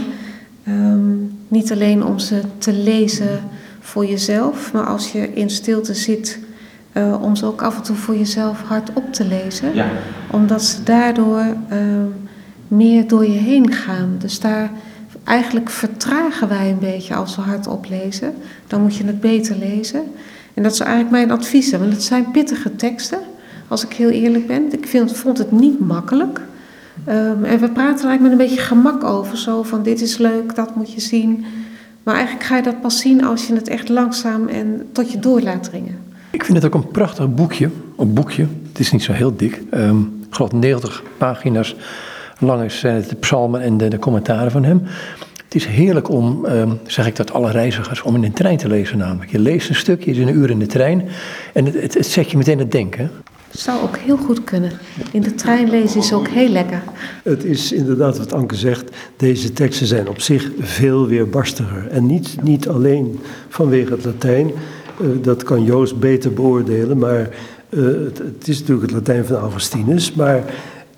S2: um, niet alleen om ze te lezen voor jezelf, maar als je in stilte zit, uh, om ze ook af en toe voor jezelf hardop te lezen. Ja. Omdat ze daardoor uh, meer door je heen gaan. Dus daar eigenlijk vertragen wij een beetje als we hardop lezen. Dan moet je het beter lezen. En dat is eigenlijk mijn advies. Want het zijn pittige teksten, als ik heel eerlijk ben. Ik vind, vond het niet makkelijk. Um, en we praten er eigenlijk met een beetje gemak over. Zo van dit is leuk, dat moet je zien. Maar eigenlijk ga je dat pas zien als je het echt langzaam en tot je door laat dringen.
S1: Ik vind het ook een prachtig boekje. Een boekje. Het is niet zo heel dik. Um, ik geloof 90 pagina's lang is, zijn het de psalmen en de commentaren van hem. Het is heerlijk om, ehm, zeg ik dat alle reizigers, om in een trein te lezen namelijk. Je leest een stukje, je is een uur in de trein en het, het, zet je meteen het denken.
S2: Zou ook heel goed kunnen. In de trein lezen is ook heel lekker.
S4: Het is inderdaad wat Anke zegt. Deze teksten zijn op zich veel weerbarstiger. En niet, niet alleen vanwege het Latijn. Uh, dat kan Joost beter beoordelen. Maar uh, het, het, is natuurlijk het Latijn van Augustinus. Maar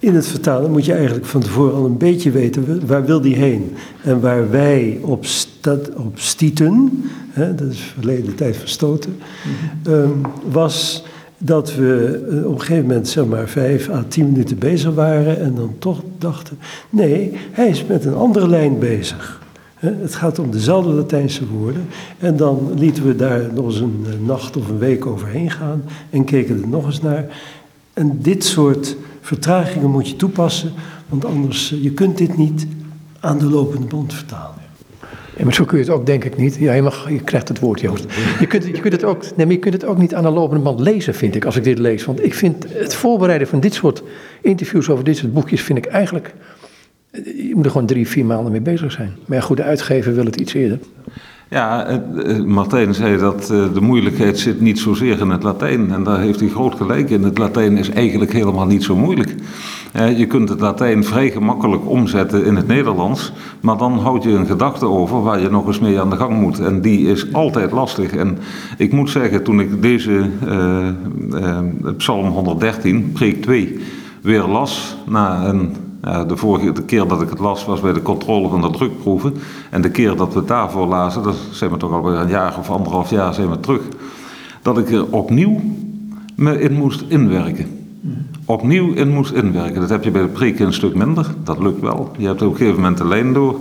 S4: in het vertalen moet je eigenlijk van tevoren al een beetje weten waar wil die heen. En waar wij op, stad, op stieten, hè, dat is verleden tijd verstoten, mm um, was dat we uh, op een gegeven moment zeg maar vijf à tien minuten bezig waren en dan toch dachten, nee, hij is met een andere lijn bezig. Het gaat om dezelfde Latijnse woorden. En dan lieten we daar nog eens een nacht of een week overheen gaan en keken er nog eens naar. En dit soort vertragingen moet je toepassen, want anders, uh, je kunt dit niet aan de lopende band vertalen.
S1: Ja, maar zo kun je het ook, denk ik niet. Ja, je, mag, je krijgt het woord, Joost. Je kunt, je, kunt het ook, nee, maar je kunt het ook niet aan de lopende band lezen, vind ik, als ik dit lees. Want ik vind het voorbereiden van dit soort interviews over dit soort boekjes, vind ik eigenlijk... Je moet er gewoon drie, vier maanden mee bezig zijn. Maar ja, goed, de uitgever wil het iets eerder.
S3: Ja, Martijn zei dat uh, de moeilijkheid zit niet zozeer in het Latijn. En daar heeft hij groot gelijk in. Het Latijn is eigenlijk helemaal niet zo moeilijk. Uh, je kunt het Latijn vrij gemakkelijk omzetten in het Nederlands. Maar dan houd je een gedachte over waar je nog eens mee aan de gang moet. En die is altijd lastig. En ik moet zeggen, toen ik deze Psalm 113, preek 2, weer las na een ja, de vorige de keer dat ik het las was bij de controle van de drukproeven. En de keer dat we het daarvoor lazen, dat zijn we toch alweer een jaar of anderhalf jaar zijn we terug. Dat ik er opnieuw me in moest inwerken. Opnieuw in moest inwerken. Dat heb je bij de preken een stuk minder. Dat lukt wel. Je hebt op een gegeven moment de lijn door.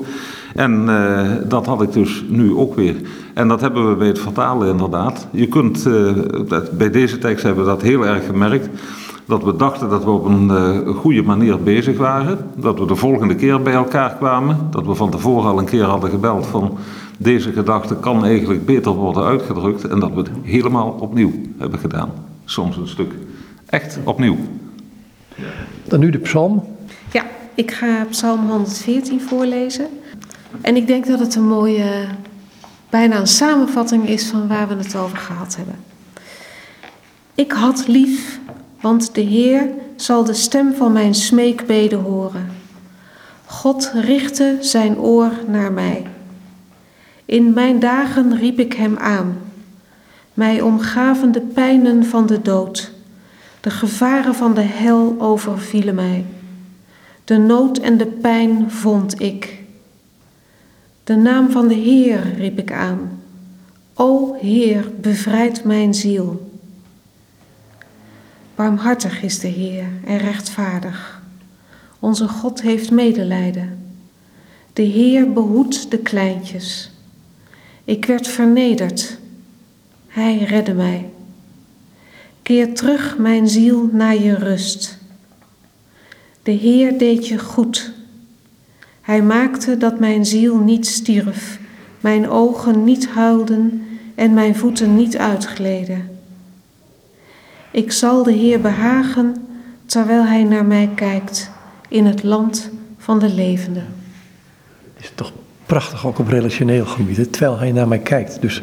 S3: En uh, dat had ik dus nu ook weer. En dat hebben we bij het vertalen inderdaad. Je kunt, uh, bij deze tekst hebben we dat heel erg gemerkt dat we dachten dat we op een uh, goede manier bezig waren. Dat we de volgende keer bij elkaar kwamen. Dat we van tevoren al een keer hadden gebeld van deze gedachte kan eigenlijk beter worden uitgedrukt. En dat we het helemaal opnieuw hebben gedaan. Soms een stuk. Echt opnieuw.
S1: Dan nu de psalm.
S2: Ja, ik ga psalm 114 voorlezen. En ik denk dat het een mooie, bijna een samenvatting is van waar we het over gehad hebben. Ik had lief want de Heer zal de stem van mijn smeekbeden horen. God richtte zijn oor naar mij. In mijn dagen riep ik hem aan. Mij omgaven de pijnen van de dood. De gevaren van de hel overvielen mij. De nood en de pijn vond ik. De naam van de Heer riep ik aan. O Heer, bevrijd mijn ziel. Barmhartig is de Heer en rechtvaardig. Onze God heeft medelijden. De Heer behoedt de kleintjes. Ik werd vernederd. Hij redde mij. Keer terug, mijn ziel, naar je rust. De Heer deed je goed. Hij maakte dat mijn ziel niet stierf, mijn ogen niet huilden en mijn voeten niet uitgleden. Ik zal de Heer behagen terwijl Hij naar mij kijkt in het land van de levenden.
S1: Het is toch prachtig ook op relationeel gebied, terwijl Hij naar mij kijkt. Dus...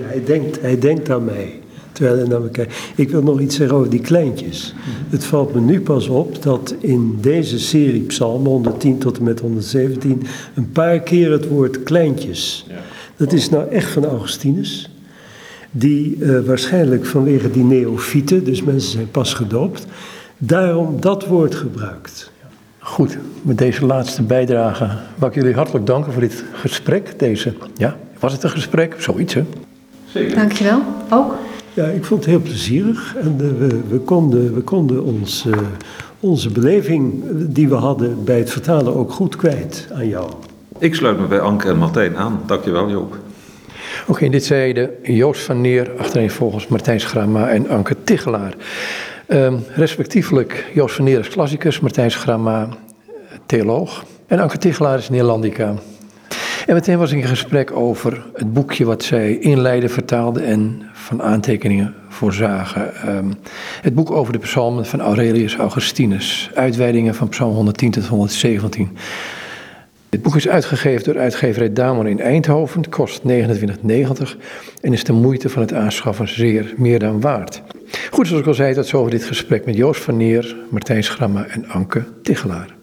S4: Hij, denkt, hij denkt aan mij terwijl hij naar me kijkt. Ik wil nog iets zeggen over die kleintjes. Het valt me nu pas op dat in deze serie psalmen, 110 tot en met 117, een paar keer het woord kleintjes. Dat is nou echt van Augustinus die uh, waarschijnlijk vanwege die neofieten, dus mensen zijn pas gedoopt, daarom dat woord gebruikt.
S1: Goed, met deze laatste bijdrage wil ik jullie hartelijk danken voor dit gesprek. Deze, ja, was het een gesprek? Zoiets, hè?
S2: Zeker. Dankjewel, ook.
S4: Ja, ik vond het heel plezierig en uh, we, we, konden, we konden ons, uh, onze beleving die we hadden bij het vertalen ook goed kwijt aan jou.
S3: Ik sluit me bij Anke en Martijn aan. Dankjewel, Joop.
S1: Oké, okay, dit zeiden Joost van Neer, achtereenvolgens Martijn Schramma en Anke Tichelaar. Um, respectievelijk Joost van Neer is klassicus, Martijn Schramma theoloog en Anke Tichelaar is Neerlandica. En meteen was ik in gesprek over het boekje wat zij inleiden, vertaalde en van aantekeningen voorzagen. Um, het boek over de psalmen van Aurelius Augustinus, uitweidingen van psalm 110 tot 117. Het boek is uitgegeven door uitgeverij Damon in Eindhoven. Kost 29,90 en is de moeite van het aanschaffen zeer meer dan waard. Goed, zoals ik al zei, tot zover dit gesprek met Joost van Neer, Martijn Schramma en Anke Tichelaar.